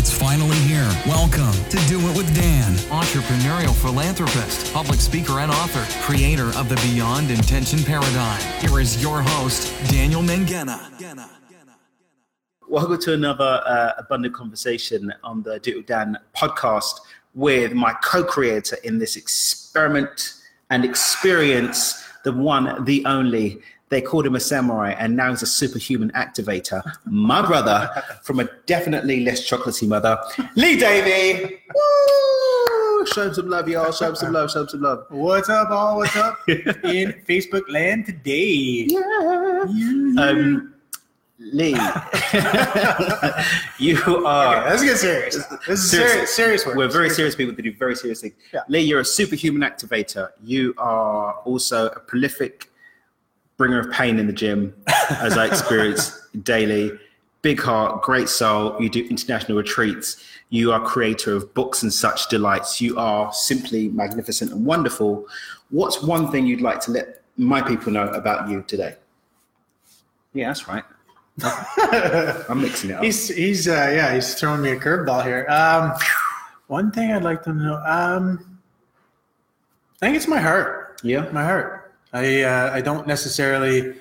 It's finally here. Welcome to Do It with Dan. entrepreneurial philanthropist, public speaker, and author, creator of the Beyond Intention Paradigm. Here is your host, Daniel Mangena. Welcome to another uh, abundant conversation on the Do It with Dan podcast with my co-creator in this experiment and experience, the one, the only. They called him a samurai, and now he's a superhuman activator. My brother from a definitely less chocolatey mother, Lee Davey. Woo! Show him some love, y'all. Show him some love. Show him some love. What's up, all? What's up in Facebook land today? Yeah, Um, Lee, you are. Okay, let's get serious. This is serious, serious work. We're very serious people that do very serious things. Yeah. Lee, you're a superhuman activator. You are also a prolific bringer of pain in the gym, as I experience daily. Big heart, great soul. You do international retreats. You are creator of books and such delights. You are simply magnificent and wonderful. What's one thing you'd like to let my people know about you today? Yeah, that's right. I'm mixing it up. He's he's uh, yeah he's throwing me a curveball here. Um, one thing I'd like them to know. Um, I think it's my heart. yeah. My heart. I uh, I don't necessarily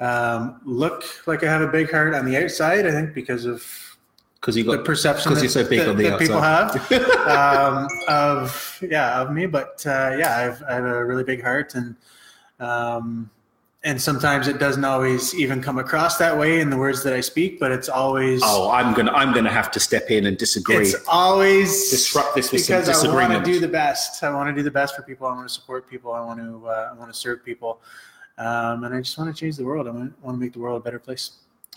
um, look like I have a big heart on the outside. I think because of Because you the got perception because that, you're so big that- on the that people have um, of yeah of me but uh, yeah I've, I have a really big heart and um, and sometimes it doesn't always even come across that way in the words that I speak but it's always Oh, I'm gonna I'm gonna have to step in and disagree. it's always Disrupt this with some because I want to do the best. I want to do the best for people. I want to support people. I want to uh, I want to serve people. Um, and I just want to change the world. I want, to make the world a better place.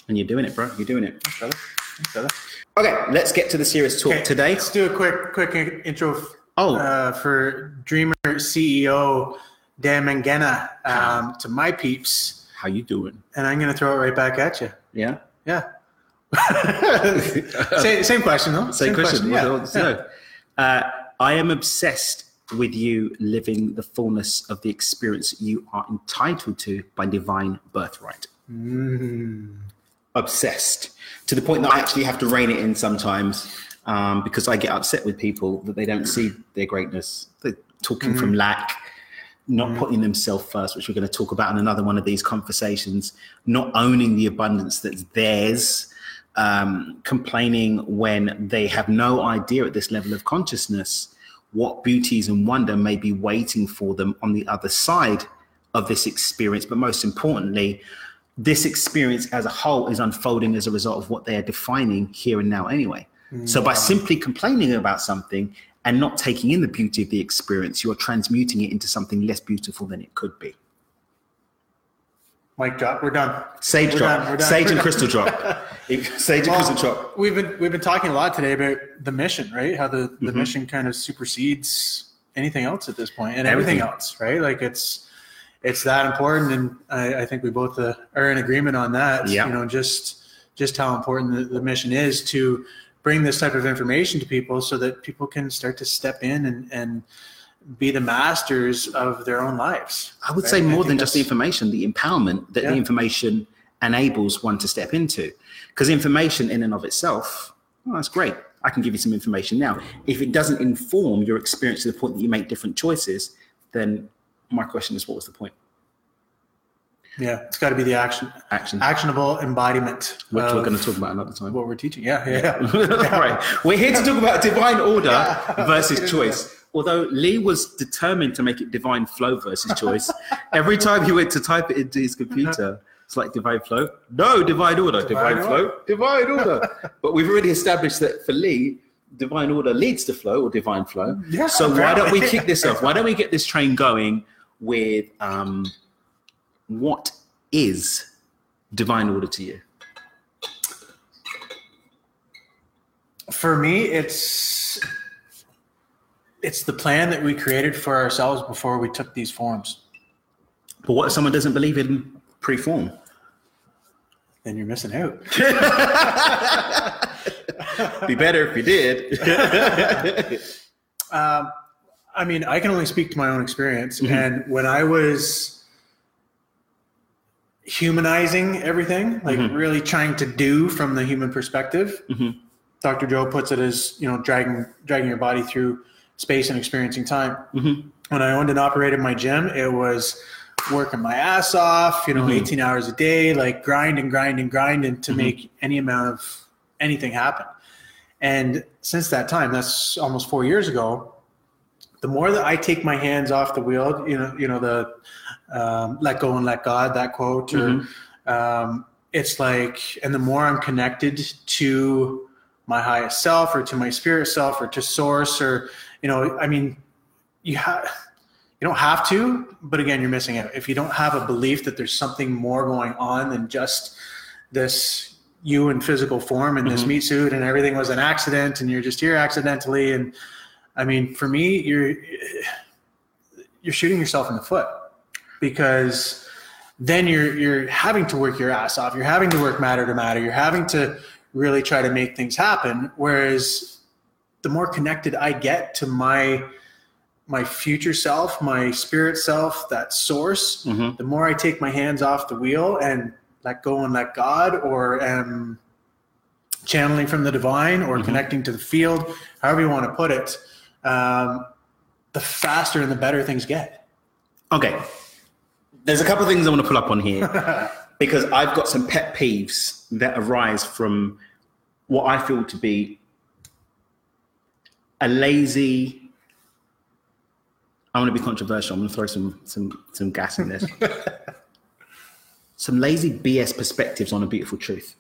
And you're doing it, bro. You're doing it. Thanks, brother. Thanks, brother. Okay, let's get to the serious talk Okay, today. Let's do a quick quick in- intro Oh, uh, for Dreamer CEO Dan Mangena um, to my peeps, how you doing? and I'm going to throw it right back at you. Yeah. Yeah. same, same question, though. Same, question. Yeah. Do you want to know? Uh, I am obsessed with you living the fullness of the experience you are entitled to by divine birthright. Mm. obsessed to the point that I actually have to rein it in sometimes um, because I get upset with people that they don't see their greatness. They're talking from lack, not putting themselves first, which we're going to talk about in another one of these conversations, not owning the abundance that's theirs, um, complaining when they have no idea at this level of consciousness what beauties and wonder may be waiting for them on the other side of this experience. But most importantly, this experience as a whole is unfolding as a result of what they are defining here and now anyway. So by simply complaining about something and not taking in the beauty of the experience, you're transmuting it into something less beautiful than it could be. Mic drop. We're done. Sage We're drop, done, we're done, sage we're and done. crystal drop, sage and crystal drop. We've been we've been talking a lot today about the mission, right? How the, the Mhm. mission kind of supersedes anything else at this point, and everything, Everything. else, right? Like it's it's that important, and I, I think we both uh, are in agreement on that. Yeah. You know, just just how important the, the mission is to bring this type of information to people, so that people can start to step in and and be the masters of their own lives. I would right? say more than just the information, the empowerment that Yeah. the information enables one to step into. Because information in and of itself, well, that's great. I can give you some information now. If it doesn't inform your experience to the point that you make different choices, then my question is, what was the point? Yeah, it's got to be the action, Action, actionable embodiment. which we're going to talk about another time. what we're teaching. Yeah, yeah. yeah. right. We're here to talk about divine order Yeah. versus choice. Although Lee was determined to make it divine flow versus choice, every time he went to type it into his computer, it's like divine flow. No, divine order, divine, Divine flow, divine order. but we've already established that for Lee, divine order leads to flow or divine flow. Yeah, so why don't we kick this off? Why don't we get this train going with um, what is divine order to you? For me, it's it's the plan that we created for ourselves before we took these forms. But what if someone doesn't believe in pre-form? Then you're missing out. Be better if you did. Um, I mean, I can only speak to my own experience, Mhm. and when I was humanizing everything, like Mhm. really trying to do from the human perspective, Mhm. Dr. Joe puts it as you know dragging dragging your body through space and experiencing time. When I owned and operated my gym, it was working my ass off, you know, 18 hours a day, like grind and grind and grind and to make any amount of anything happen. And since that time, that's almost four years ago, the more that I take my hands off the wheel, you know, you know, the um, let go and let God, that quote, or um, it's like, and the more I'm connected to my highest self or to my spirit self or to source or, you know, I mean, you have, you don't have to, but again, you're missing out. If you don't have a belief that there's something more going on than just this you in physical form and this meat suit and everything was an accident and you're just here accidentally. And I mean, for me, you're, you're shooting yourself in the foot because then you're, you're having to work your ass off. You're having to work matter to matter. You're having to really try to make things happen. Whereas the more connected I get to my, my future self, my spirit self, that source, mm-hmm. the more I take my hands off the wheel and let go and let God, or am channeling from the divine, or mm-hmm. connecting to the field, however you want to put it, um, the faster and the better things get. Okay. There's a couple of things I want to pull up on here because I've got some pet peeves that arise from what I feel to be a lazy. I want to be controversial. I'm going to throw some some some gas in this. some lazy BS perspectives on a beautiful truth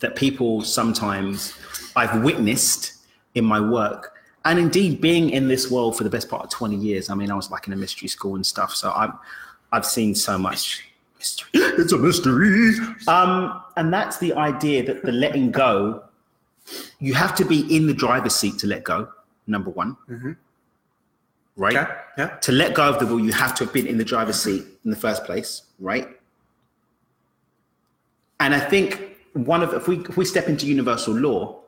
that people sometimes I've witnessed in my work and indeed being in this world for the best part of 20 years. I mean, I was like in a mystery school and stuff. So I've, I've seen so much mystery. It's a mystery. Um, and that's the idea that the letting go, you have to be in the driver's seat to let go. Number one. Right. Okay. Yeah. To let go of the wheel, you have to have been in the driver's seat in the first place, right? And I think one of if we if we step into universal law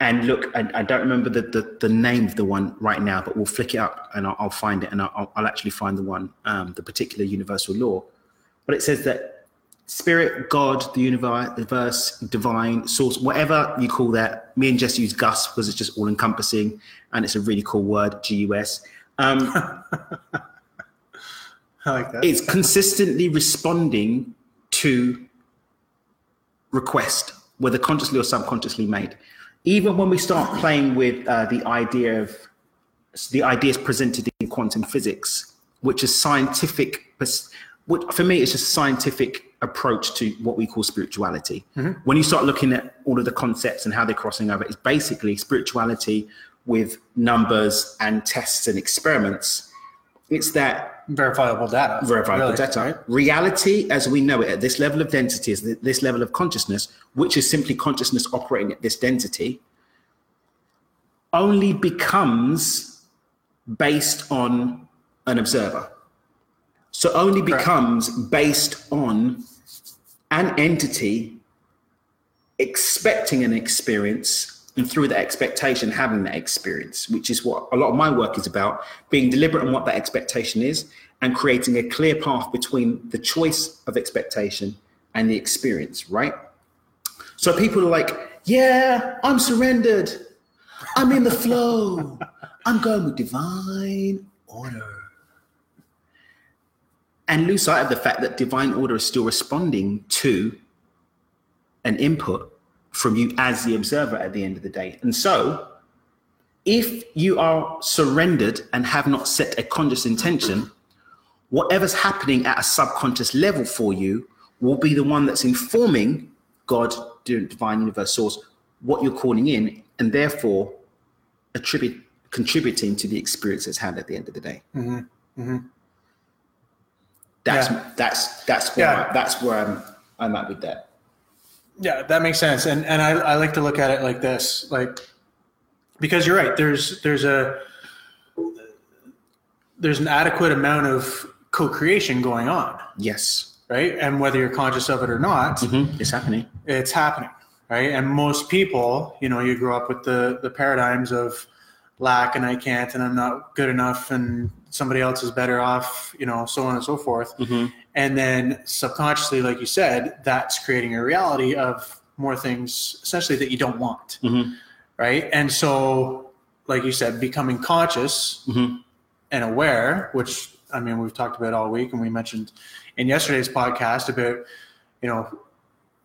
and look, I, I don't remember the, the the name of the one right now, but we'll flick it up and I'll, I'll find it and I'll, I'll actually find the one, um, the particular universal law. But it says that spirit, God, the universe, divine, source, whatever you call that. Me and Jess use Gus because it's just all encompassing and it's a really cool word, G U S. Um, I like that. it's consistently responding to request, whether consciously or subconsciously made. Even when we start playing with uh, the idea of the ideas presented in quantum physics, which is scientific, which for me it's just scientific approach to what we call spirituality. When you start looking at all of the concepts and how they're crossing over, it's basically spirituality with numbers and tests and experiments. It's that verifiable data. verifiable really, data. right? Reality, as we know it, at this level of density, is this level of consciousness, which is simply consciousness operating at this density, only becomes based on an observer. So only becomes based on an entity expecting an experience and through that expectation having that experience which is what a lot of my work is about being deliberate on what that expectation is and creating a clear path between the choice of expectation and the experience right? So people are like yeah i'm surrendered. I'm in the flow. I'm going with divine order. And lose sight of the fact that divine order is still responding to an input from you as the observer at the end of the day. And so, if you are surrendered and have not set a conscious intention, whatever's happening at a subconscious level for you will be the one that's informing God, divine universe source, what you're calling in, and therefore attribute contributing to the experience that's had at the end of the day. Mm-hmm. Mm-hmm. That's Yeah. that's that's where Yeah. I, that's where I'm I'm at with that. Yeah, that makes sense. And and I, I like to look at it like this, like because you're right. There's there's a there's an adequate amount of co-creation going on, Yes, right? And whether you're conscious of it or not, Mhm. it's happening. it's happening, right? And most people, you know, you grow up with the the paradigms of lack and I can't and I'm not good enough and somebody else is better off, you know, so on and so forth. And then subconsciously, like you said, that's creating a reality of more things essentially that you don't want, Mhm. right? And so, like you said, becoming conscious Mhm. and aware, which I mean we've talked about all week, and we mentioned in yesterday's podcast about you know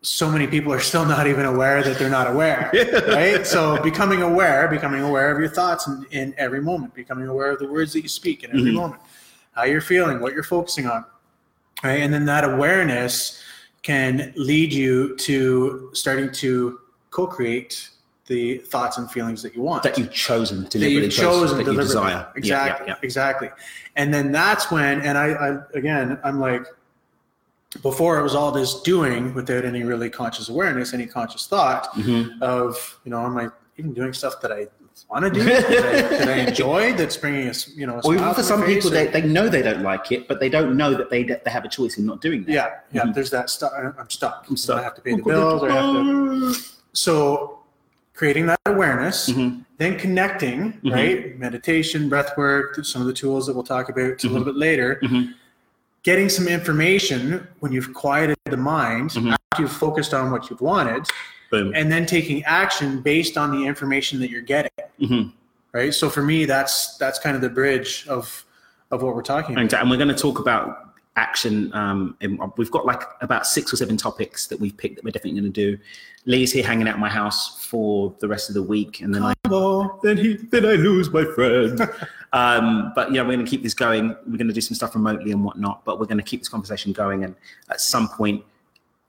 so many people are still not even aware that they're not aware right so becoming aware becoming aware of your thoughts in, in every moment becoming aware of the words that you speak in every Mhm. moment how you're feeling what you're focusing on right and then that awareness can lead you to starting to co-create the thoughts and feelings that you want that you've chosen that deliberately you've chosen that you desire. Yeah, Exactly. yeah, yeah. Exactly. And then that's when, and I, I, again, I'm like, before it was all this doing without any really conscious awareness, any conscious thought Mhm. of, you know, am I even doing stuff that I want to do? that, I, I enjoy? That's bringing us, you know, a Or even for some people, or- they, they know they don't like it, but they don't know that they they have a choice in not doing that. yeah, yeah. Mhm. There's that stuff. I'm stuck. I'm stuck. I have to pay the bills. Or I have to. So creating that awareness, Mhm. then connecting, Mhm. right? Meditation, breath work, some of the tools that we'll talk about a little bit later. Getting some information when you've quieted the mind, Mhm. after you've focused on what you've wanted, Boom. and then taking action based on the information that you're getting. Mhm. Right. So for me, that's that's kind of the bridge of of what we're talking about. And we're going to talk about action. Um, we've got like about six or seven topics that we've picked that we're definitely going to do. Lee's here hanging out at my house for the rest of the week, and then I then he then I lose my friend. um, but yeah, we're going to keep this going. We're going to do some stuff remotely and whatnot, but we're going to keep this conversation going. And at some point,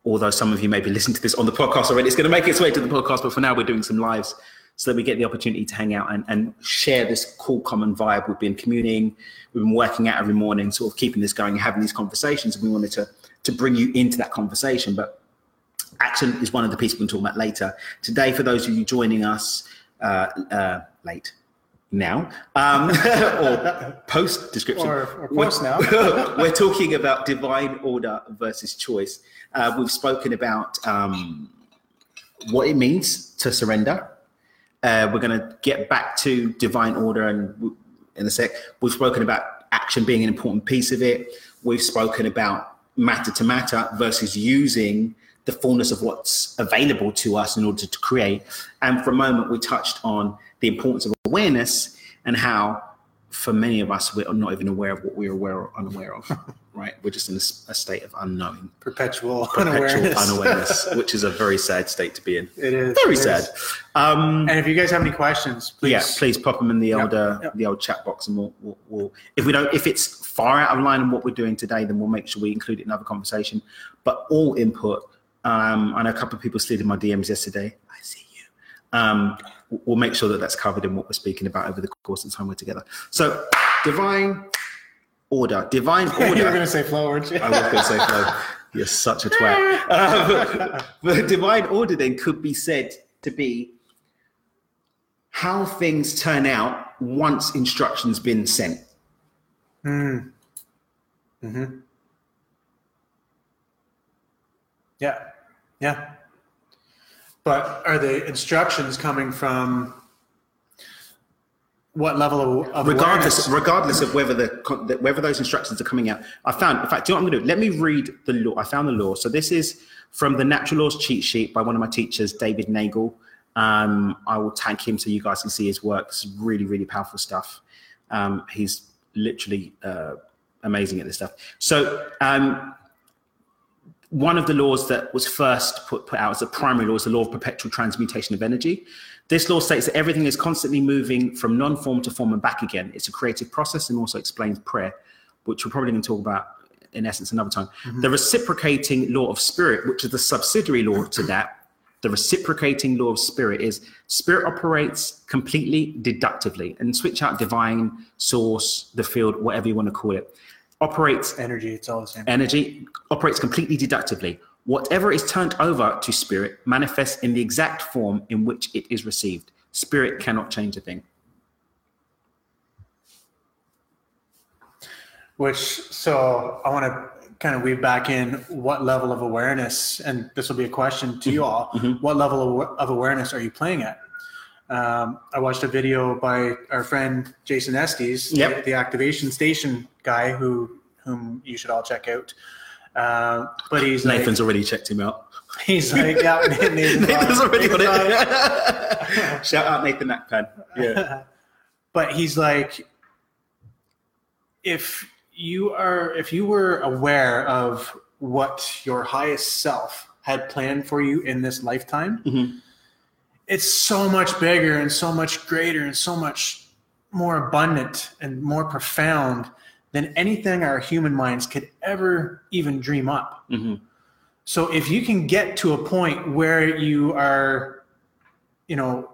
although some of you may be listening to this on the podcast already, it's going to make its way to the podcast. But for now, we're doing some lives so that we get the opportunity to hang out and, and share this cool common vibe. We've been communing, we've been working out every morning, sort of keeping this going, having these conversations, and we wanted to to bring you into that conversation. But action is one of the pieces we're going to talk about later. Today, for those of you joining us uh, uh, late now um, or post description, Or- or post now. we're talking about divine order versus choice. Uh, we've spoken about um, what it means to surrender. Uh, we're going to get back to divine order and in a sec. We've spoken about action being an important piece of it. We've spoken about matter to matter versus using the fullness of what's available to us in order to create. And for a moment, we touched on the importance of awareness and how, for many of us, we're not even aware of what we're aware or unaware of. right? We're just in a state of unknowing, Perpetual, perpetual unawareness. unawareness, which is a very sad state to be in. it is Very it sad. is. Um, And if you guys have any questions, please. yeah, please pop them in the old uh, yep. the old chat box, and we'll, we'll, we'll if we don't if it's far out of line in what we're doing today, then we'll make sure we include it in other conversation. But all input. Um, I know a couple of people slid in my DMs yesterday. I see. Um, we'll- make sure that that's covered in what we're speaking about over the course of the time we're together. So, divine order, divine order. you were going to say flow, weren't you? I was going to say flow. You're such a twat. Um, the divine order then could be said to be how things turn out once instructions been sent. Mm. hmm Yeah. Yeah. But are the instructions coming from what level of, of regardless awareness? regardless of whether the whether those instructions are coming out i found in fact do you know what i'm going to do? Let me read the law. I found the law. So this is from the natural laws cheat sheet by one of my teachers david nagel. Um, i will tag him so you guys can see his work. It's really really powerful stuff. Um, he's literally uh, amazing at this stuff. So um, one of the laws that was first put, put out as a primary law is the law of perpetual transmutation of energy. This law states that everything is constantly moving from non-form to form and back again. It's a creative process and also explains prayer, which we're probably going to talk about in essence another time. Mm-hmm. The reciprocating law of spirit, which is the subsidiary law to that, the reciprocating law of spirit is spirit operates completely deductively and switch out divine, source, the field, whatever you want to call it. Operates energy, it's all the same. energy operates completely deductively. Whatever is turned over to spirit manifests in the exact form in which it is received. Spirit cannot change a thing. Which, so I want to kind of weave back in what level of awareness, and this will be a question to you mm-hmm. all. Mm-hmm. What level of, of awareness are you playing at? Um, I watched a video by our friend Jason Estes, Yep. the, the activation station guy, who whom you should all check out. Uh, but he's like- Nathan's already checked him out. He's like, yeah, Nathan, Nathan's already got Nathan it. Shout out Nathan Nakpan. Yeah. but he's like if you are if you were aware of what your highest self had planned for you in this lifetime Mhm. It's so much bigger and so much greater and so much more abundant and more profound than anything our human minds could ever even dream up Mhm. so if you can get to a point where you are, you know,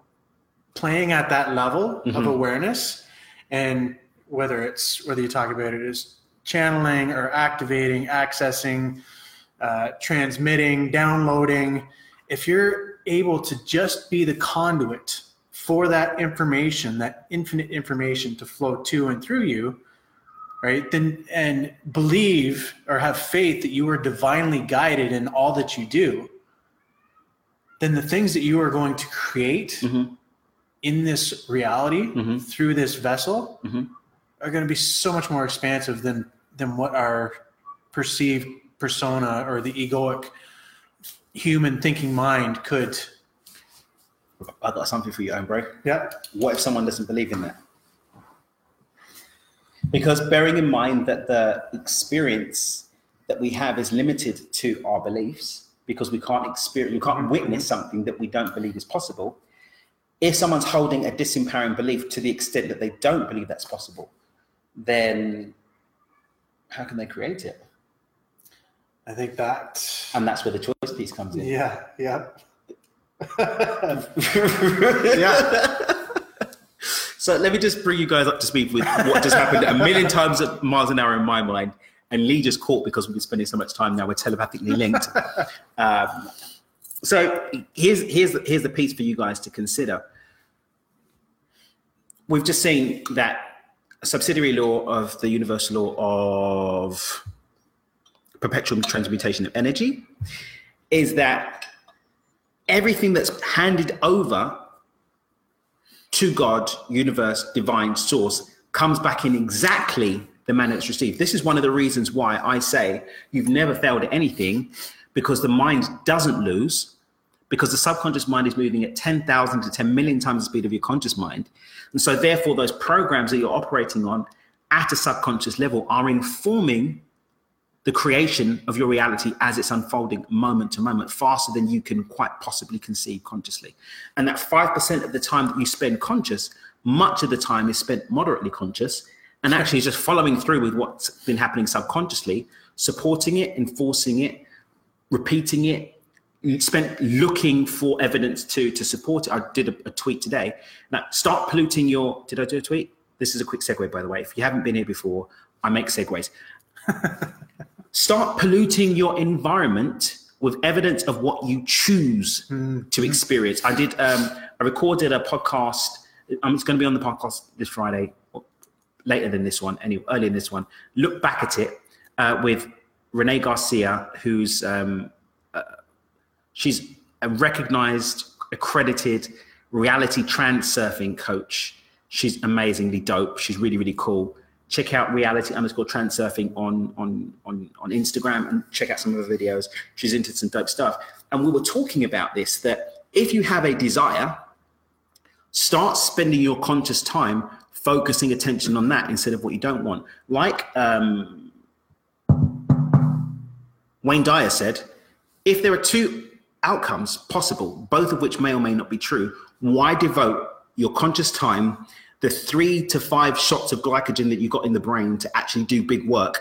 playing at that level of Mhm. awareness, and whether it's whether you talk about it as channeling or activating, accessing, uh, transmitting, downloading, if you're able to just be the conduit for that information, that infinite information to flow to and through you, right then and believe or have faith that you are divinely guided in all that you do then the things that you are going to create Mhm. in this reality Mhm. through this vessel Mhm. are going to be so much more expansive than than what our perceived persona or the egoic human thinking mind could I've got something for you, Ombre. yeah What if someone doesn't believe in that? Because bearing in mind that the experience that we have is limited to our beliefs, because we can't experience, we can't witness something that we don't believe is possible. If someone's holding a disempowering belief to the extent that they don't believe that's possible, then how can they create it? I think that And that's where the choice piece comes in. yeah yeah yeah. so let me just bring you guys up to speed with what just happened a million times at miles an hour in my mind. And Lee just caught because we've been spending so much time now. We're telepathically linked. um, so here's here's here's the piece for you guys to consider. We've just seen that a subsidiary law of the universal law of perpetual transmutation of energy is that everything that's handed over to God, universe, divine source comes back in exactly the manner it's received. This is one of the reasons why I say you've never failed at anything because the mind doesn't lose, because the subconscious mind is moving at 10,000 to 10 million times the speed of your conscious mind. And so, therefore, those programs that you're operating on at a subconscious level are informing the creation of your reality as it's unfolding moment to moment faster than you can quite possibly conceive consciously. And that 5% of the time that you spend conscious, much of the time is spent moderately conscious and actually just following through with what's been happening subconsciously, supporting it, enforcing it, repeating it. Spent looking for evidence to to support it. I did a, a tweet today. Now start polluting your. Did I do a tweet? This is a quick segue, by the way. If you haven't been here before, I make segues start polluting your environment with evidence of what you choose to experience. I did. Um, I recorded a podcast. Um, it's going to be on the podcast this Friday, or later than this one. Anyway, early in this one. Look back at it uh, with Renee Garcia, who's um, uh, she's a recognized, accredited reality Transurfing coach. She's amazingly dope. She's really, really cool check out reality underscore transurfing on, on, on, on Instagram and check out some of her videos. She's into some dope stuff. And we were talking about this that if you have a desire, start spending your conscious time focusing attention on that instead of what you don't want. Like um, Wayne Dyer said, if there are two outcomes possible, both of which may or may not be true, why devote your conscious time the three to five shots of glycogen that you've got in the brain to actually do big work.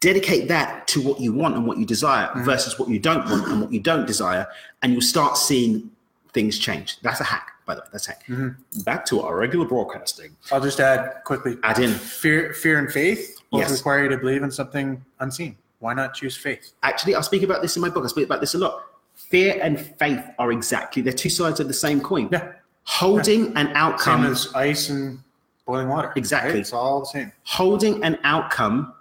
Dedicate that to what you want and what you desire versus what you don't want and what you don't desire and you'll start seeing things change. That's a hack by the way. That's a hack. Mm-hmm. Back to our regular broadcasting. I'll just add quickly. Add in. fear, fear and faith both Yes. require you to believe in something unseen. Why not choose faith? actually i'll speak about this in my book. I speak about this a lot. Fear and faith are exactly they're two sides of the same coin. Yeah, holding an same outcome as ice and boiling water. Exactly. right? It's all the same. holding an outcome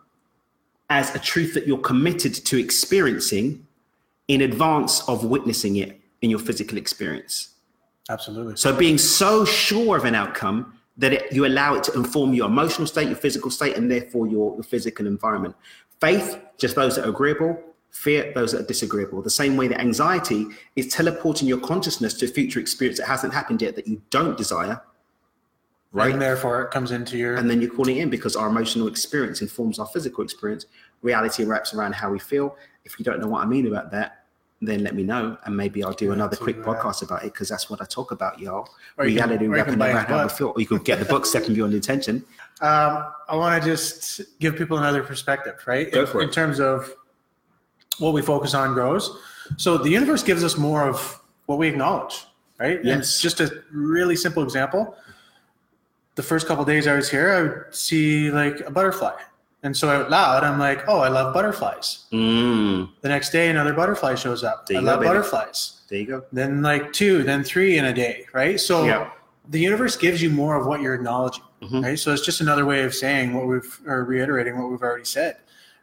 as a truth that you're committed to experiencing in advance of witnessing it in your physical experience. Absolutely. So being so sure of an outcome that it, you allow it to inform your emotional state, your physical state, and therefore your, your physical environment. Faith, just those that are agreeable. Fear, those that are disagreeable. The same way that anxiety is teleporting your consciousness to a future experience that hasn't happened yet that you don't desire, right? And therefore, it comes into your. and then you're calling it in because our emotional experience informs our physical experience. Reality wraps around how we feel. If you don't know what I mean about that, then let me know, and maybe I'll do Yeah, another quick podcast about it because that's what I talk about, y'all. Or can- Reality wrapping can buy around how we feel. Or you could get the book Stepping Beyond Intention. Um, I want to just give people another perspective, right? Go in, for it. in terms of what we focus on grows. So the universe gives us more of what we acknowledge, right? And Yes. just a really simple example. The first couple days I was here, I would see like a butterfly. And so out loud, I'm like, oh, I love butterflies. Mm, The next day, another butterfly shows up. There I you go, love butterflies. there you go. Then like two, then three in a day, right? So Yeah. the universe gives you more of what you're acknowledging, Mhm. right? So it's just another way of saying what we've or reiterating what we've already said,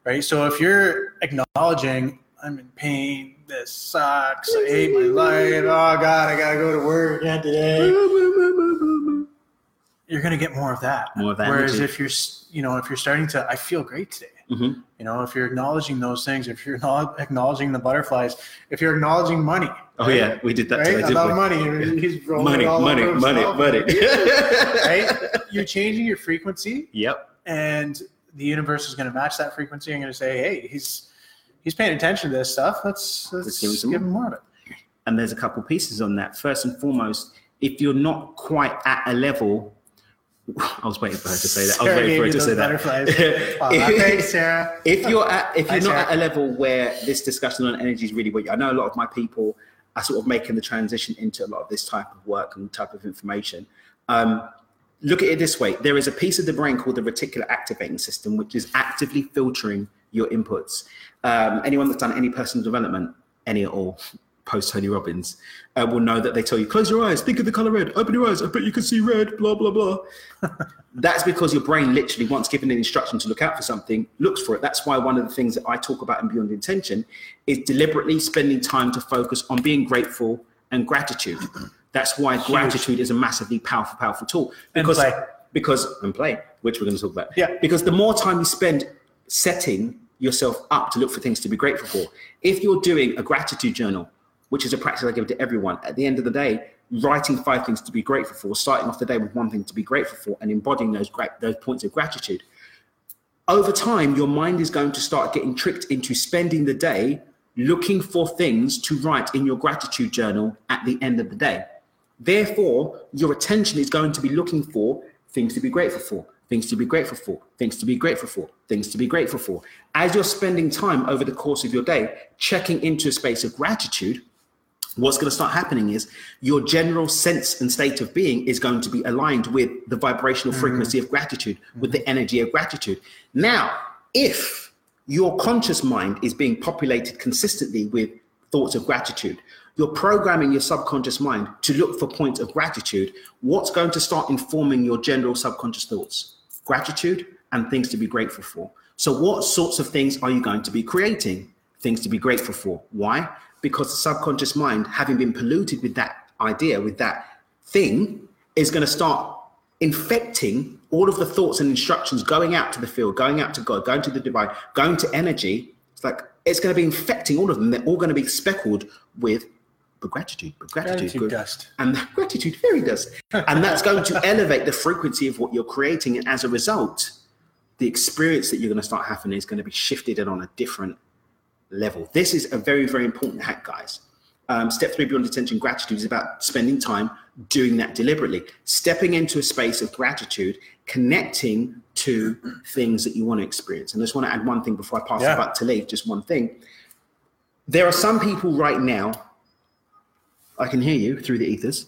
right? So if you're acknowledging, I'm in pain, this sucks, I hate my life, oh god, I gotta go to work again today. You're gonna get more of that. More of that Whereas energy. if you're, you know, if you're starting to, I feel great today. Mhm. You know, if you're acknowledging those things, if you're not acknowledging the butterflies, if you're acknowledging money. Oh right? yeah, we did that right? didn't money. He's rolling Money, all money, over money, himself. money. right? You're changing your frequency, Yep. and the universe is going to match that frequency. and going to say, "Hey, he's he's paying attention to this stuff. Let's let's, Let's give him some give him more of it." and there's a couple pieces on that. First and foremost, if you're not quite at a level, I was waiting for her to say that. I was waiting for her to say that. Aw, thanks, Sarah. if you're at if you're not Sarah. at a level where this discussion on energy is really what I know a lot of my people are sort of making the transition into a lot of this type of work and type of information. Um, look at it this way: there is a piece of the brain called the reticular activating system, which is actively filtering your inputs. Um, anyone that's done any personal development, any at all, post Tony Robbins, uh, will know that they tell you close your eyes, think of the color red, open your eyes, I bet you can see red, blah blah blah. That's because your brain literally, once given an instruction to look out for something, looks for it. That's why one of the things that I talk about in Beyond Intention is deliberately spending time to focus on being grateful and gratitude. That's why gratitude is a massively powerful, powerful tool. And Because, play. because and play, which we're going to talk about. Yeah. Because the more time you spend setting yourself up to look for things to be grateful for, if you're doing a gratitude journal, which is a practice I give to everyone, at the end of the day, writing five things to be grateful for, starting off the day with one thing to be grateful for, and embodying those gra- those points of gratitude. Over time, your mind is going to start getting tricked into spending the day looking for things to write in your gratitude journal at the end of the day. Therefore, your attention is going to be looking for things to be grateful for, things to be grateful for, things to be grateful for, things to be grateful for. As you're spending time over the course of your day checking into a space of gratitude, what's going to start happening is your general sense and state of being is going to be aligned with the vibrational mm-hmm. frequency of gratitude, with the mm-hmm. energy of gratitude. Now, if your conscious mind is being populated consistently with thoughts of gratitude, you're programming your subconscious mind to look for points of gratitude. What's going to start informing your general subconscious thoughts? Gratitude and things to be grateful for. So, what sorts of things are you going to be creating? Things to be grateful for. Why? Because the subconscious mind, having been polluted with that idea, with that thing, is going to start infecting all of the thoughts and instructions going out to the field, going out to God, going to the divine, going to energy. It's like it's going to be infecting all of them. They're all going to be speckled with but gratitude, but gratitude, Gratitude good. dust. and that gratitude fairy dust, and that's going to elevate the frequency of what you're creating. And as a result, the experience that you're going to start having is going to be shifted and on a different level. This is a very, very important hack, guys. Um, step three Beyond Intention gratitude is about spending time doing that deliberately, stepping into a space of gratitude, connecting to things that you want to experience. And I just want to add one thing before I pass Yeah. it back to Lee, just one thing. There are some people right now, I can hear you through the ethers.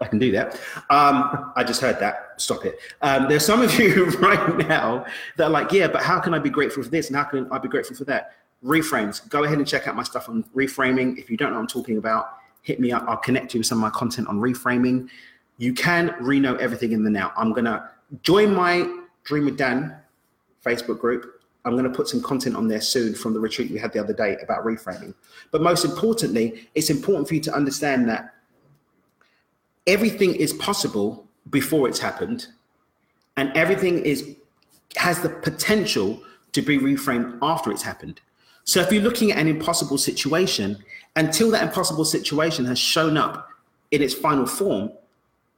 I can do that. Um, I just heard that. Stop it. Um, there's some of you right now that are like, yeah, but how can I be grateful for this and how can I be grateful for that? Reframes. Go ahead and check out my stuff on reframing. If you don't know what I'm talking about, hit me up. I'll connect you with some of my content on reframing. You can re-know everything in the now. I'm gonna join my Dream with Dan Facebook group. I'm going to put some content on there soon from the retreat we had the other day about reframing. But most importantly, it's important for you to understand that everything is possible before it's happened, and everything is has the potential to be reframed after it's happened. So if you're looking at an impossible situation, until that impossible situation has shown up in its final form,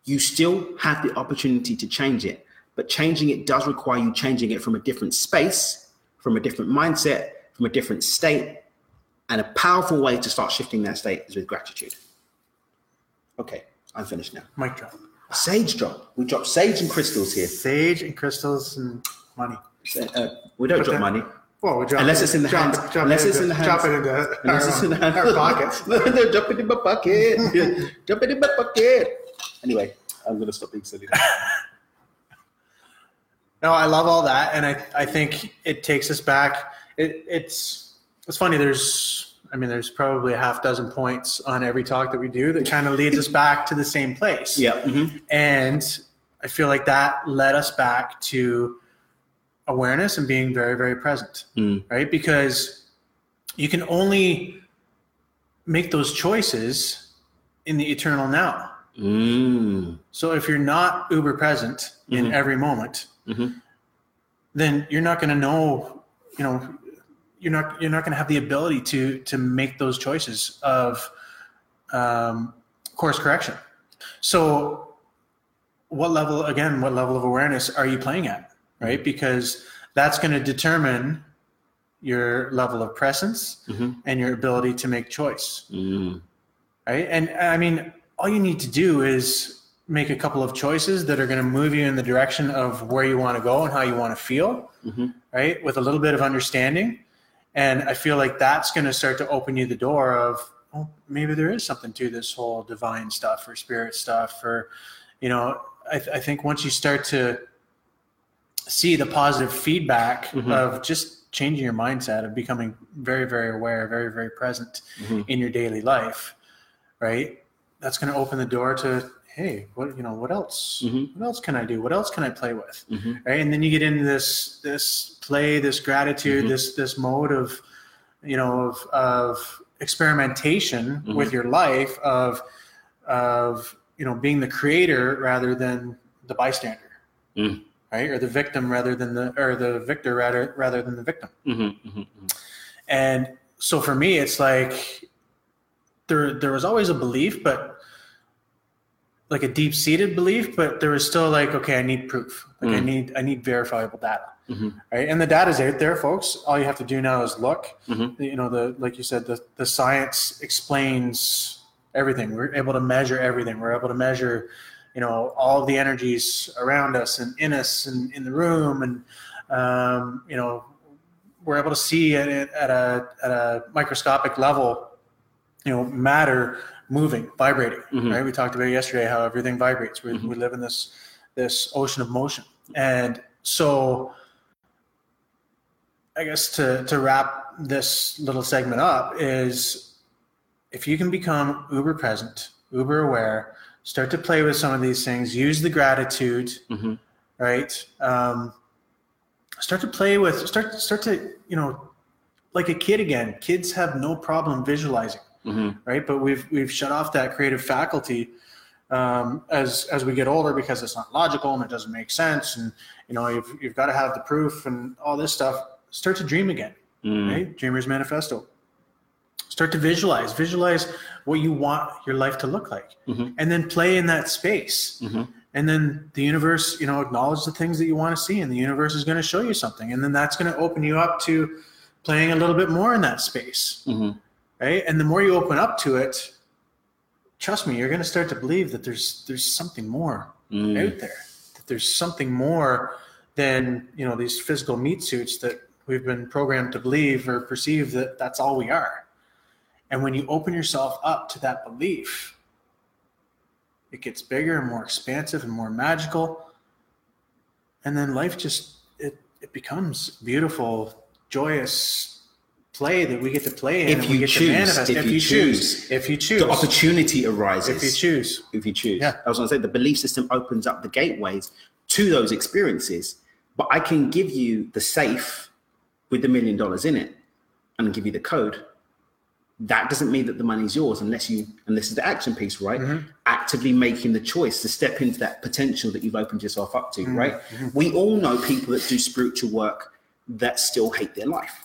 you still have the opportunity to change it. But changing it does require you changing it from a different space, from a different mindset, from a different state. And a powerful way to start shifting that state is with gratitude. Okay, I'm finished now. Mic drop. Sage drop. We drop sage and crystals here. Sage and crystals and money. Uh, we don't Put drop that- money. Well, we drop Unless it- it's in the drop hands. it- drop Unless it it's in the hands. Drop it into Unless our, it's in the hands. our pockets. They're jumping in my pocket. Yeah, jumping in my pocket. Anyway, I'm gonna stop being silly. No, I love all that, and I I think it takes us back. It, it's it's funny. There's I mean, there's probably a half dozen points on every talk that we do that kind of leads us back to the same place. Yeah. mhm. and I feel like that led us back to awareness and being very very present, Mm. right? Because you can only make those choices in the eternal now. Mm. So if you're not uber present in Mhm. every moment, Mhm. then you're not going to know, you know, you're not you're not going to have the ability to to make those choices of um, course correction. So, what level again? What level of awareness are you playing at? Right, because that's going to determine your level of presence Mhm. and your ability to make choice Mm. right? And I mean, all you need to do is make a couple of choices that are going to move you in the direction of where you want to go and how you want to feel, Mhm. right? With a little bit of understanding. And I feel like that's going to start to open you the door of, oh, maybe there is something to this whole divine stuff or spirit stuff. Or, you know, I, I think once you start to see the positive feedback Mhm. of just changing your mindset, of becoming very, very aware, very, very present Mhm. in your daily life, right? That's going to open the door to, hey, what you know, what else? Mhm. What else can I do? What else can I play with? Mhm. Right? And then you get into this this play, this gratitude, Mhm. this this mode of, you know, of of experimentation Mhm. with your life of of you know being the creator rather than the bystander. Mm. Right? Or the victim rather than the or the victor rather rather than the victim. Mhm. Mhm. Mhm. And so for me, it's like there there was always a belief, but like a deep seated belief, but there was still like, okay, I need proof. Like I Mm. need I need verifiable data. Mhm. Right. And the data's out there, folks. All you have to do now is look. Mhm. You know, the like you said, the, the science explains everything. We're able to measure everything. We're able to measure, you know, all the energies around us and in us and in the room and um, you know, we're able to see at, it at a at a microscopic level, you know, matter moving, vibrating. Mhm. Right? We talked about it yesterday how everything vibrates. We, Mhm. we live in this this ocean of motion, and so I guess to to wrap this little segment up is if you can become uber present, uber aware, start to play with some of these things, use the gratitude, Mhm. right? Um, start to play with start start to you know like a kid again kids have no problem visualizing Mhm. right but we've we've shut off that creative faculty um, as as we get older because it's not logical and it doesn't make sense and you know you've, you've got to have the proof and all this stuff start to dream again Mm. right dreamers manifesto start to visualize visualize what you want your life to look like Mhm. and then play in that space Mhm. and then the universe you know acknowledge the things that you want to see and the universe is going to show you something and then that's going to open you up to playing a little bit more in that space Mhm. Right? And the more you open up to it trust me you're going to start to believe that there's there's something more Mm. out there that there's something more than you know these physical meat suits that we've been programmed to believe or perceive that that's all we are. And when you open yourself up to that belief it gets bigger and more expansive and more magical. And then life just it it becomes beautiful joyous play that we get to play in If and we you get choose, to manifest if you choose. if you choose The opportunity arises. if you choose if you choose. Yeah. I was going to say the belief system opens up the gateways to those experiences, but I can give you the safe with the million dollars in it and give you the code. That doesn't mean that the money's yours unless you, and this is the action piece, right? Mm-hmm. Actively making the choice to step into that potential that you've opened yourself up Mm-hmm. to, right? We all know people that do spiritual work that still hate their life,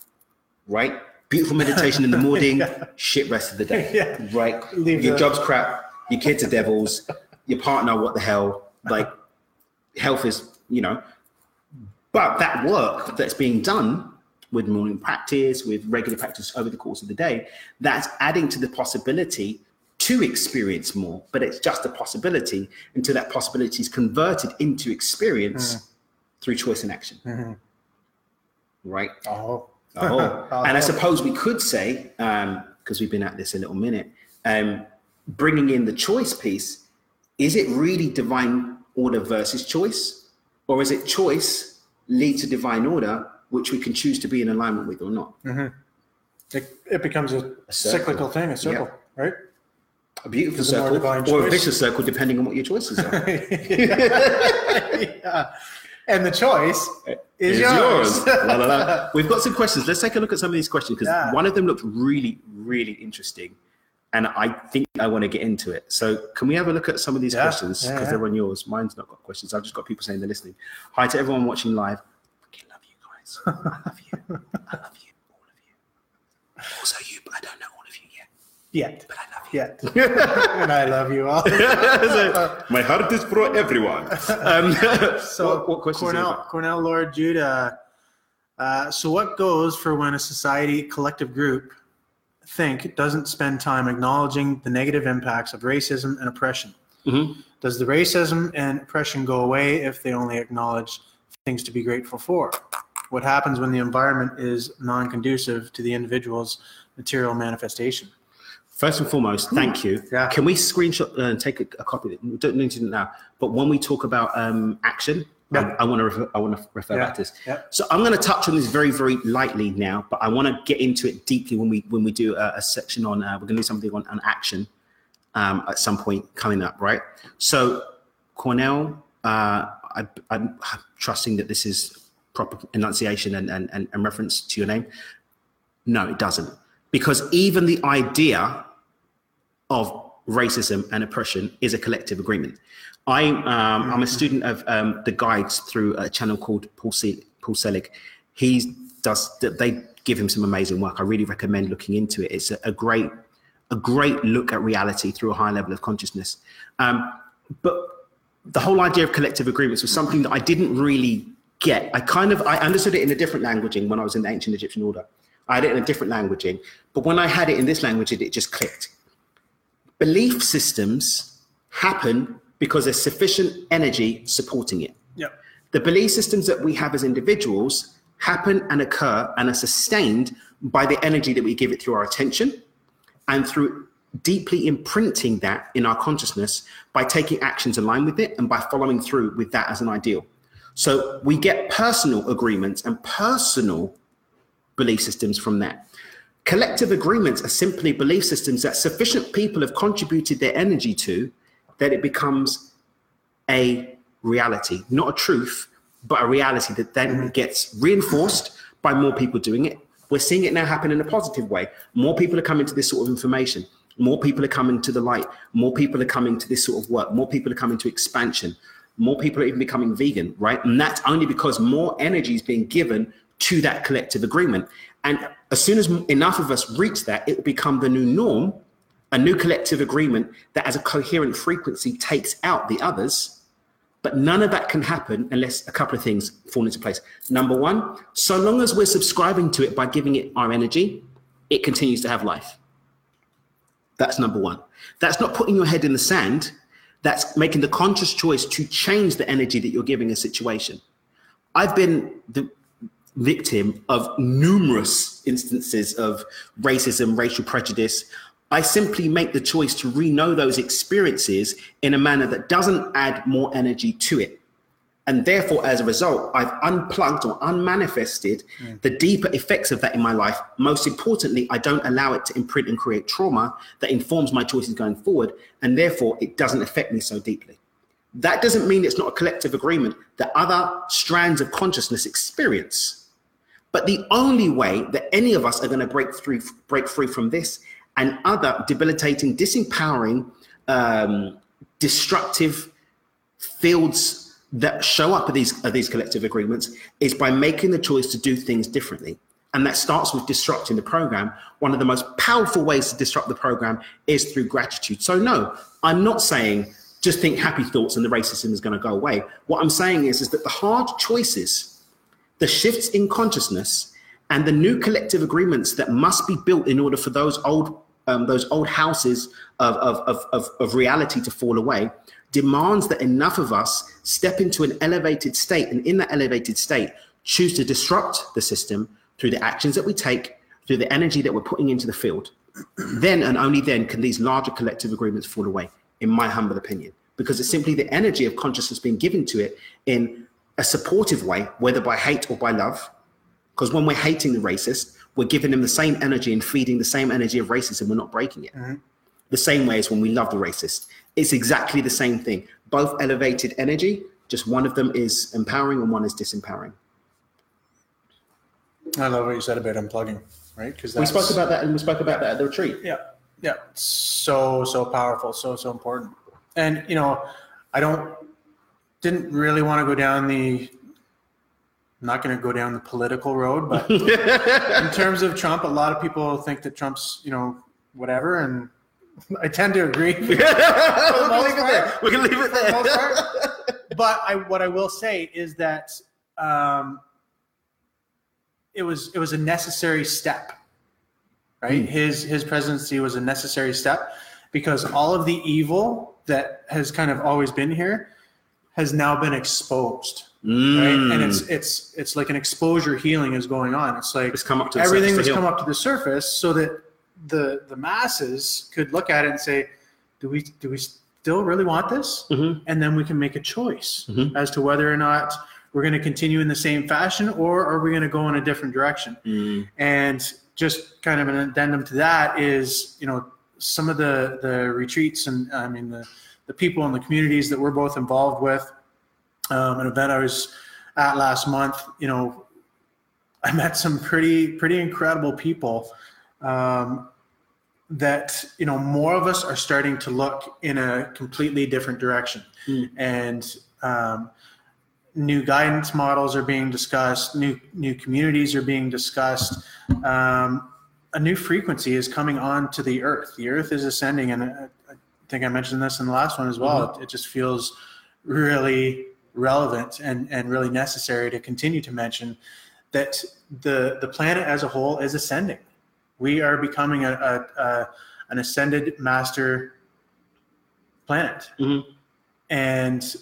right? Beautiful meditation in the morning, shit rest of the day, Yeah. right? Leave your the- job's crap, your kids are devils, your partner, what the hell? Like, health is, you know. But that work that's being done with morning practice, with regular practice over the course of the day, that's adding to the possibility to experience more. But it's just a possibility until that possibility is converted into experience mm. through choice and action. Mm-hmm. Right? Oh. Oh. and I suppose we could say, because we've been at this a little minute, um, bringing in the choice piece, is it really divine order versus choice? Or is it choice lead to divine order, which we can choose to be in alignment with or not? It, it becomes a, circle. cyclical thing, a circle, right? A beautiful circle divine or a vicious circle, depending on what your choices are. yeah. And the choice is It's yours. La, la, la. We've got some questions. Let's take a look at some of these questions because Yeah. one of them looked really, really interesting. And I think I want to get into it. So, can we have a look at some of these Yeah. questions? Because yeah. they're on yours. Mine's not got questions. I've just got people saying they're listening. Hi to everyone watching live. Fucking love you guys. I love you. I love you. All of you. Also, you, but I don't know all of you yet. Yet. But I love you. Yet. and I love you all. My heart is for everyone. Um, So what, what questions? Cornell. Cornell Lord Judah. Uh, so what goes for when a society collective group think doesn't spend time acknowledging the negative impacts of racism and oppression? Mhm. Does the racism and oppression go away if they only acknowledge things to be grateful for? What happens when the environment is non-conducive to the individual's material manifestation? First and foremost, thank you. Yeah. Can we screenshot uh, and take a, a copy? of it? We don't need to do it now. But when we talk about um, action, Yeah. I, I want to refer, I want to refer Yeah. back to this. Yeah. So I'm going to touch on this very, very lightly now, but I want to get into it deeply when we when we do a, a section on. Uh, we're going to do something on, on action um, at some point coming up, right? So Cornell, uh, I, I'm trusting that this is proper enunciation and, and, and, and reference to your name. No, it doesn't. Because even the idea of racism and oppression is a collective agreement. I, um, I'm a student of um, the guides through a channel called Paul, Paul Selig. He does, they give him some amazing work. I really recommend looking into it. It's a, a great, a great look at reality through a high level of consciousness. Um, but the whole idea of collective agreements was something that I didn't really get. I kind of I understood it in a different languaging when I was in the ancient Egyptian order. I had it in a different languaging, but when I had it in this language, it, it just clicked. Belief systems happen because there's sufficient energy supporting it. Yep. The belief systems that we have as individuals happen and occur and are sustained by the energy that we give it through our attention and through deeply imprinting that in our consciousness by taking actions aligned with it and by following through with that as an ideal. So we get personal agreements and personal belief systems from that. Collective agreements are simply belief systems that sufficient people have contributed their energy to that it becomes a reality, not a truth, but a reality that then gets reinforced by more people doing it. We're seeing it now happen in a positive way. More people are coming to this sort of information. More people are coming to the light. More people are coming to this sort of work. More people are coming to expansion. More people are even becoming vegan, right? And that's only because more energy is being given to that collective agreement. And as soon as enough of us reach that, it will become the new norm, a new collective agreement that, as a coherent frequency, takes out the others. But none of that can happen unless a couple of things fall into place. Number one, so long as we're subscribing to it by giving it our energy, it continues to have life. That's number one. That's not putting your head in the sand. That's making the conscious choice to change the energy that you're giving a situation. I've been the victim of numerous instances of racism, racial prejudice. I simply make the choice to re-know those experiences in a manner that doesn't add more energy to it. And therefore, as a result, I've unplugged or unmanifested mm. the deeper effects of that in my life. Most importantly, I don't allow it to imprint and create trauma that informs my choices going forward. And therefore, it doesn't affect me so deeply. That doesn't mean it's not a collective agreement that other strands of consciousness experience. But the only way that any of us are going to break through, break free from this and other debilitating, disempowering, um, destructive fields that show up at these at these collective agreements is by making the choice to do things differently. And that starts with disrupting the program. One of the most powerful ways to disrupt the program is through gratitude. So, no, I'm not saying just think happy thoughts and the racism is going to go away. What I'm saying is, is that the hard choices, the shifts in consciousness, and the new collective agreements that must be built in order for those old um, those old houses of, of, of, of, of reality to fall away demands that enough of us step into an elevated state and in that elevated state choose to disrupt the system through the actions that we take through the energy that we're putting into the field. Then and only then can these larger collective agreements fall away in my humble opinion because it's simply the energy of consciousness being given to it in a supportive way whether by hate or by love because when we're hating the racist we're giving them the same energy and feeding the same energy of racism we're not breaking it Mm-hmm. the same way as when we love the racist it's exactly the same thing both elevated energy just one of them is empowering and one is disempowering I love what you said about unplugging, right? Because we spoke about that and we spoke about that at the retreat Yeah, yeah, so so powerful, so so important. And you know, I don't didn't really want to go down the. I'm not going to go down the political road, but in terms of Trump, a lot of people think that Trump's you know whatever, and I tend to agree. we, can gonna leave it there we're gonna leave it for the most there part. But I, what I will say is that um, it was it was a necessary step, right? His his presidency was a necessary step because all of the evil that has kind of always been here has now been exposed, right? And it's it's it's like an exposure healing is going on. It's like It's come up to the everything to come up to the surface so that the the masses could look at it and say, do we do we still really want this? Mhm. And then we can make a choice Mhm. as to whether or not we're going to continue in the same fashion or are we going to go in a different direction. Mm. And just kind of an addendum to that is, you know, some of the the retreats and I mean the the people in the communities that we're both involved with. Um, an event I was at last month, you know, I met some pretty pretty incredible people. Um, that you know more of us are starting to look in a completely different direction Mm. and um, new guidance models are being discussed new new communities are being discussed um, a new frequency is coming on to the earth the earth is ascending and I, think i mentioned this in the last one as well. It, it just feels really relevant and, and really necessary to continue to mention that the the planet as a whole is ascending. We are becoming a, a, a an ascended master planet. Mhm. and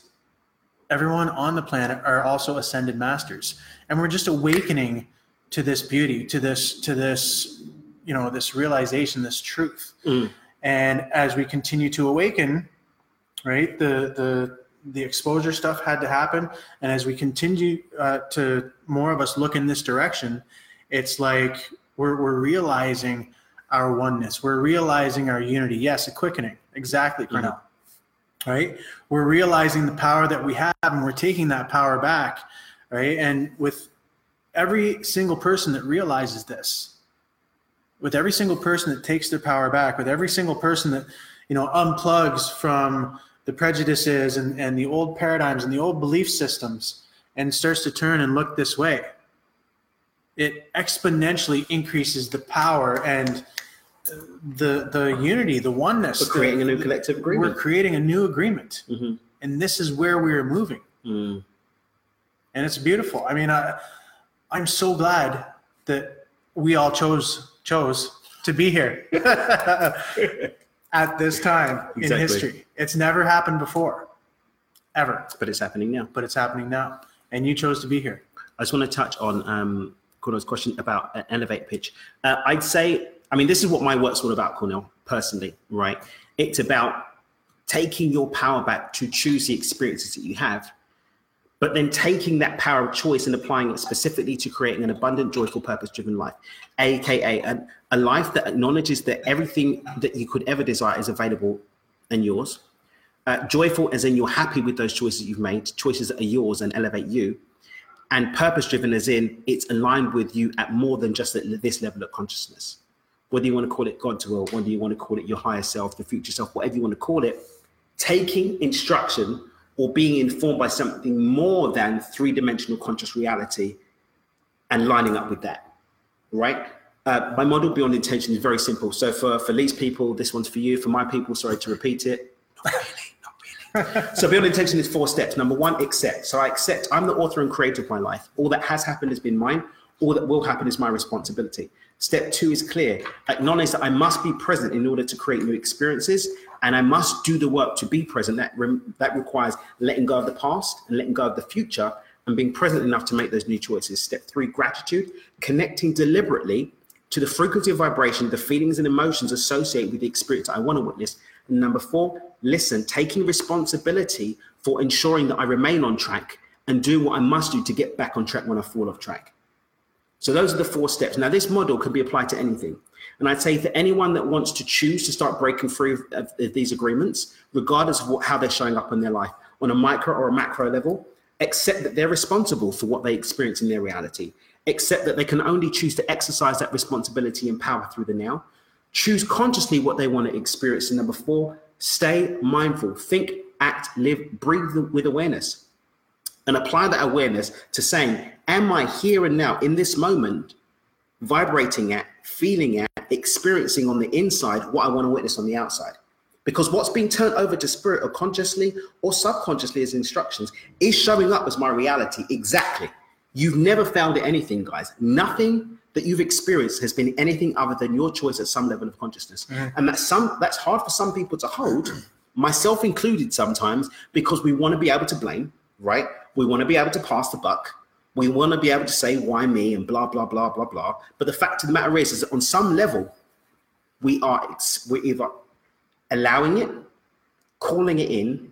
everyone on the planet are also ascended masters. And we're just awakening to this beauty to this to this you know this realization this truth. Mm. And as we continue to awaken right the the the exposure stuff had to happen. And as we continue uh, to more of us look in this direction it's like we're, we're realizing our oneness. We're realizing our unity. Yes a quickening. Exactly Cornell right? We're realizing the power that we have and we're taking that power back right? And with every single person that realizes this with every single person that takes their power back with every single person that you know unplugs from the prejudices and, and the old paradigms and the old belief systems and starts to turn and look this way it exponentially increases the power and the the unity the oneness. We're creating a new collective collective we're creating a new agreement. Mhm. and this is where we're moving. Mm. and it's beautiful. I mean I, i'm so glad that we all chose chose to be here at this time in history it's never happened before ever But it's happening now. but it's happening now and you chose to be here I just want to touch on um, Cornell's question about an elevate pitch. Uh, I'd say, I mean, this is what my work's all about, Cornell, personally, right? It's about taking your power back to choose the experiences that you have, but then taking that power of choice and applying it specifically to creating an abundant, joyful, purpose driven life, AKA a, a life that acknowledges that everything that you could ever desire is available and yours. Uh, joyful as in you're happy with those choices you've made, choices that are yours and elevate you. And purpose driven as in it's aligned with you at more than just at this level of consciousness. Whether you want to call it god's will whether you want to call it your higher self the future self whatever you want to call it taking instruction or being informed by something more than three dimensional conscious reality and lining up with that, right? Uh, my model beyond intention is very simple. So for, for Lee's people, this one's for you. For my people, sorry to repeat it. Not really, not really. so beyond intention is four steps. Number one, accept. So I accept I'm the author and creator of my life. All that has happened has been mine. All that will happen is my responsibility. Step two is clear. Acknowledge that I must be present in order to create new experiences, and I must do the work to be present. That, rem- that requires letting go of the past and letting go of the future and being present enough to make those new choices. Step three, gratitude, connecting deliberately to the frequency of vibration, the feelings and emotions associated with the experience I want to witness. And number four, listen, taking responsibility for ensuring that I remain on track and do what I must do to get back on track when I fall off track. So those are the four steps. Now, this model can be applied to anything. And I'd say for anyone that wants to choose to start breaking free of, these agreements, regardless of what, how they're showing up in their life, on a micro or a macro level, accept that they're responsible for what they experience in their reality accept that they can only choose to exercise that responsibility and power through the now. Choose consciously what they want to experience. And number four, stay mindful. Think, act, live, breathe with awareness. And apply that awareness to saying, Am I here and now in this moment, vibrating at, feeling at, experiencing on the inside what I want to witness on the outside? Because what's being turned over to spirit or consciously or subconsciously as instructions is showing up as my reality exactly You've never found it anything, guys. Nothing that you've experienced has been anything other than your choice at some level of consciousness. Mm. And that's some that's hard for some people to hold, myself included sometimes, because we want to be able to blame, right? We want to be able to pass the buck. We want to be able to say why me and blah blah blah blah blah. But the fact of the matter is, is that on some level, we are we're either allowing it, calling it in,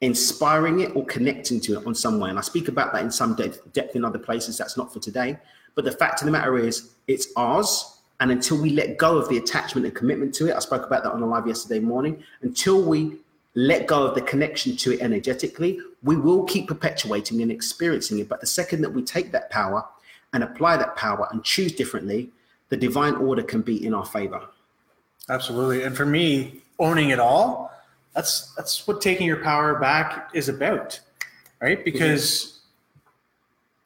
inspiring it or connecting to it on some way. And I speak about that in some depth, depth in other places. That's not for today. But the fact of the matter is, it's ours. And until we let go of the attachment and commitment to it, I spoke about that on a live yesterday morning. Until we let go of the connection to it energetically, we will keep perpetuating and experiencing it. But the second that we take that power and apply that power and choose differently, the divine order can be in our favor. Absolutely. And for me, owning it all, that's that's what taking your power back is about, right? Because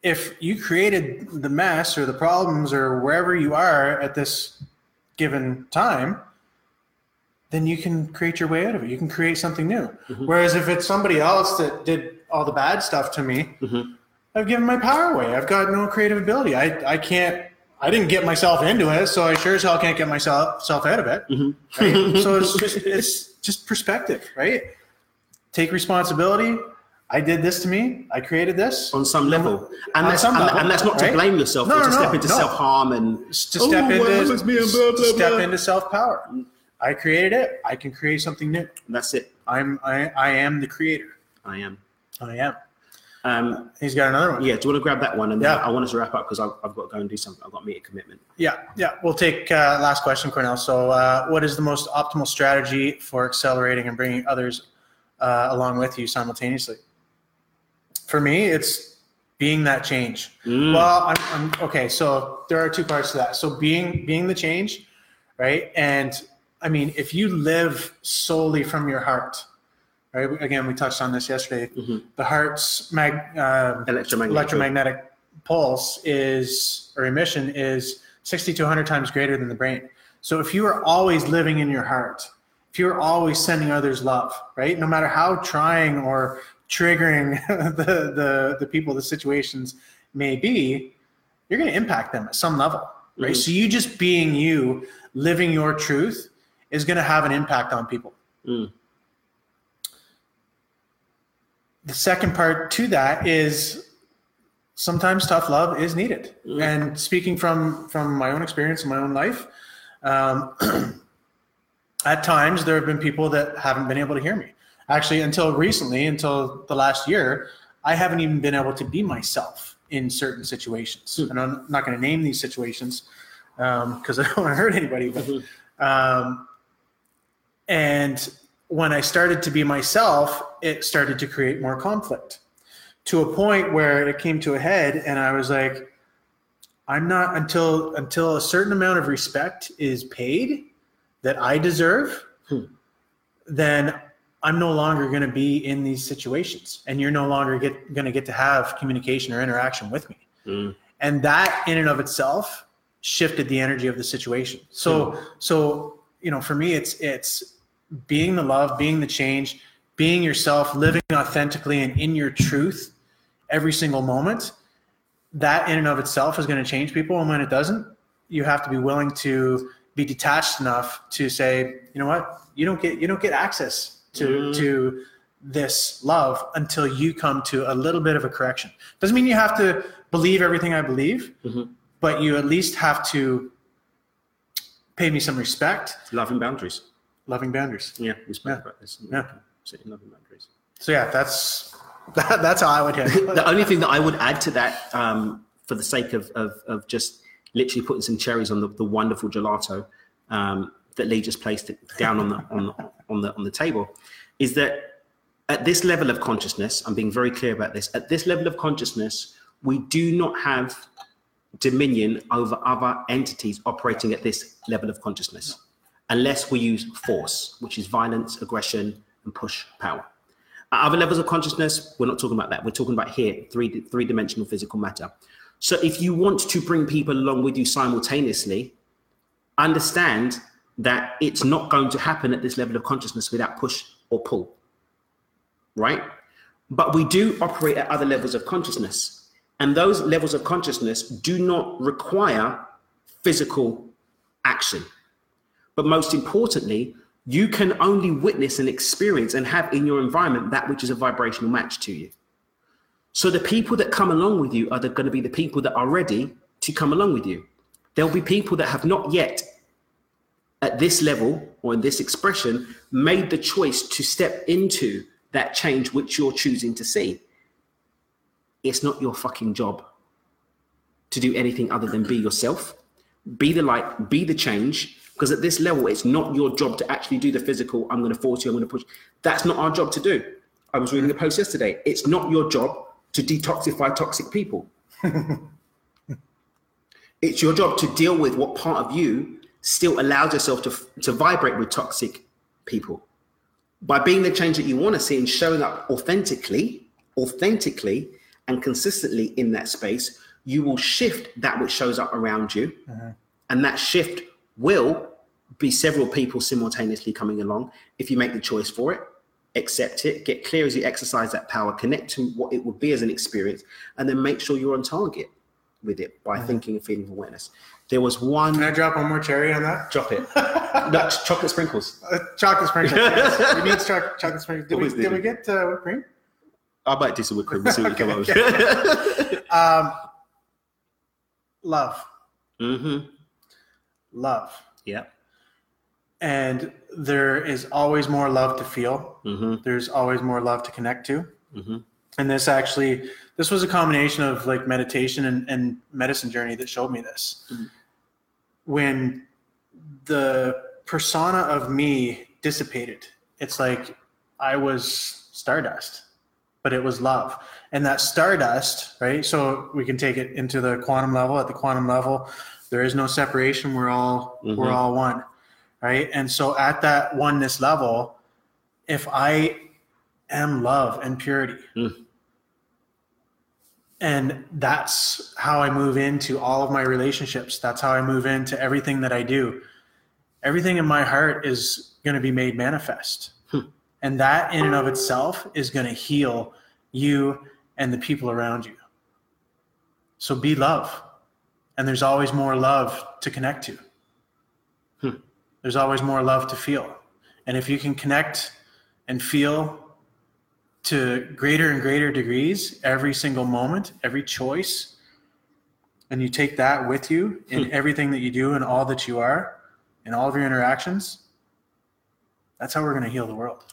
mm-hmm. if you created the mess or the problems or wherever you are at this given time, then you can create your way out of it. You can create something new. Mm-hmm. Whereas if it's somebody else that did all the bad stuff to me, mm-hmm. I've given my power away. I've got no creative ability. I, I can't I didn't get myself into it, so I sure as hell can't get myself self out of it. Mm-hmm. Right? so it's just it's just perspective, right? Take responsibility. I did this to me. I created this on some level, and, that's, and, level, and that's not right? to blame yourself. No, no, to no, step into no. self harm and to step oh, into well, blah, blah, step into self power. I created it. I can create something new. And that's it. I'm I, I am the creator. I am. I am. Um, He's got another one. Yeah, do you want to grab that one? And yeah. I want us to wrap up because I've, I've, got to go and do something. I've got to meet a commitment. Yeah, yeah. We'll take uh, last question, Cornell. So, uh, what is the most optimal strategy for accelerating and bringing others uh, along with you simultaneously? For me, it's being that change. Mm. Well, I'm, I'm okay. So there are two parts to that. So being being the change, right? And I mean, if you live solely from your heart right? Again, we touched on this yesterday. Mm-hmm. The heart's mag, uh, electromagnetic, electromagnetic pulse is or emission is 60 to 100 times greater than the brain. So if you are always living in your heart, if you're always sending others love, right? No matter how trying or triggering the, the, the people, the situations may be, you're going to impact them at some level, right? Mm-hmm. So you just being you, living your truth is going to have an impact on people. Mm the second part to that is sometimes tough love is needed. Mm. And speaking from from my own experience in my own life, um, at times there have been people that haven't been able to hear me. Actually, until recently, until the last year, I haven't even been able to be myself in certain situations. Mm. And I'm not going to name these situations because um, I don't want to hurt anybody. But, mm-hmm. um, and when I started to be myself, it started to create more conflict to a point where it came to a head and I was like, I'm not until until a certain amount of respect is paid that I deserve, hmm. then I'm no longer going to be in these situations, and you're no longer get going to get to have communication or interaction with me. Mm. And that, in and of itself, shifted the energy of the situation. So, so you know, for me, it's it's being the love, being the change, being yourself, living authentically and in your truth every single moment. That, in and of itself, is going to change people, and when it doesn't, you have to be willing to be detached enough to say, you know what, you don't get you don't get access to Mm. to this love until you come to a little bit of a correction. Doesn't mean you have to believe everything I believe, Mhm. but you at least have to pay me some respect, Loving boundaries. Loving boundaries. Yeah, we spoke Yeah. about this. Yeah. Setting loving boundaries. So yeah, that's that, that's how I would handle it. the only thing that I would add to that, um, for the sake of, of, of just literally putting some cherries on the, the wonderful gelato um, that Lee just placed it down on the, on, the, on, the, on the table, is that at this level of consciousness, I'm being very clear about this, at this level of consciousness, we do not have dominion over other entities operating at this level of consciousness unless we use force, which is violence, aggression, and push power. At other levels of consciousness, we're not talking about that. We're talking about here, three three dimensional physical matter. So if you want to bring people along with you simultaneously, understand that it's not going to happen at this level of consciousness without push or pull. Right? But we do operate at other levels of consciousness. And those levels of consciousness do not require physical action. But most importantly, you can only witness and experience and have in your environment that which is a vibrational match to you. So the people that come along with you are going to be the people that are ready to come along with you. There'll be people that have not yet, at this level or in this expression, made the choice to step into that change which you're choosing to see. It's not your fucking job to do anything other than be yourself, be the light, be the change. Because at this level, it's not your job to actually do the physical. I'm going to force you. I'm going to push. That's not our job to do. I was reading a post yesterday. It's not your job to detoxify toxic people. it's your job to deal with what part of you still allows yourself to, to vibrate with toxic people. By being the change that you want to see and showing up authentically, authentically and consistently in that space, you will shift that which shows up around you. Uh-huh. And that shift will be several people simultaneously coming along if you make the choice for it accept it get clear as you exercise that power connect to what it would be as an experience and then make sure you're on target with it by thinking and feeling awareness there was one Can I drop one more cherry on that? drop it no, chocolate sprinkles Uh, chocolate sprinkles. yes. We need chocolate, chocolate sprinkles. Did we, did we get uh, whipped cream? i might do some whipped cream we'll see what we come up with Um, love, hmm love, yeah and there is always more love to feel. hmm There's always more love to connect to. hmm And this actually, this was a combination of like meditation and, and medicine journey that showed me this. When the persona of me dissipated, it's like I was stardust, but it was love. And that stardust, right? So we can take it into the quantum level. At the quantum level, there is no separation. We're all we're Mhm. all one, right? And so at that oneness level, if I am love and purity, Mm. and that's how I move into all of my relationships. That's how I move into everything that I do. Everything in my heart is going to be made manifest. And that in and of itself is going to heal you and the people around you. So be love. And there's always more love to connect to. Hmm. There's always more love to feel. And if you can connect and feel to greater and greater degrees every single moment, every choice, and you take that with you in everything that you do and all that you are, in all of your interactions, that's how we're going to heal the world.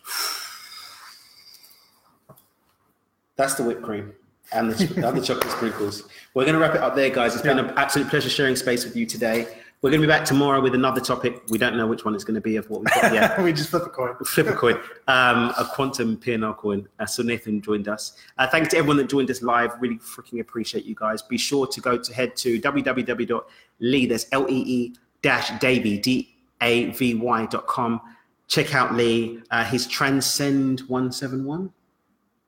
That's the whipped cream and the, and the chocolate sprinkles. We're going to wrap it up there, guys. It's been an absolute pleasure sharing space with you today. We're going to be back tomorrow with another topic. We don't know which one it's going to be of what we've got yet. we just flip a coin. Flip a coin, um, a quantum PNL coin. Uh, so Nathan joined us. Uh, thanks to everyone that joined us live. Really freaking appreciate you guys. Be sure to go to head to www.lee, that's L-E-E dash Davy, D-A-V-Y dot com. check out Lee. Uh, his Transcend one seven one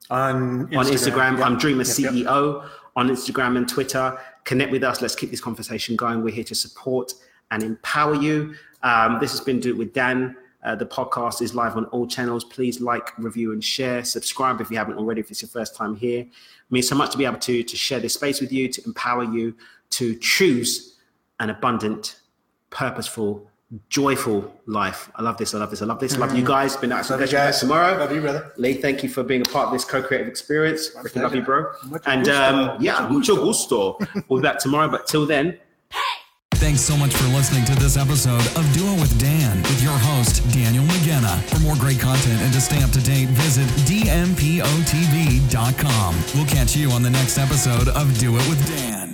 on Instagram. on Instagram. Yep. I'm Dreamer Yep, yep. CEO on Instagram and Twitter. Connect with us. Let's keep this conversation going. We're here to support and empower you. Um, this has been Do It with Dan. Uh, the podcast is live on all channels. Please like, review, and share. Subscribe if you haven't already. If it's your first time here, it means so much to be able to to share this space with you, to empower you, to choose an abundant, purposeful, joyful life. I love this. I love this. I love this. Love you guys. Been out Love you guys. tomorrow. Love you, brother. Lee, thank you for being a part of this co-creative experience. Freaking love you, bro. Mucho and um, yeah, mucho gusto. we'll be back tomorrow, but till then, Thanks so much for listening to this episode of Do It with Dan with your host, Daniel McGenna. For more great content and to stay up to date, visit dmpotv.com. We'll catch you on the next episode of Do It with Dan.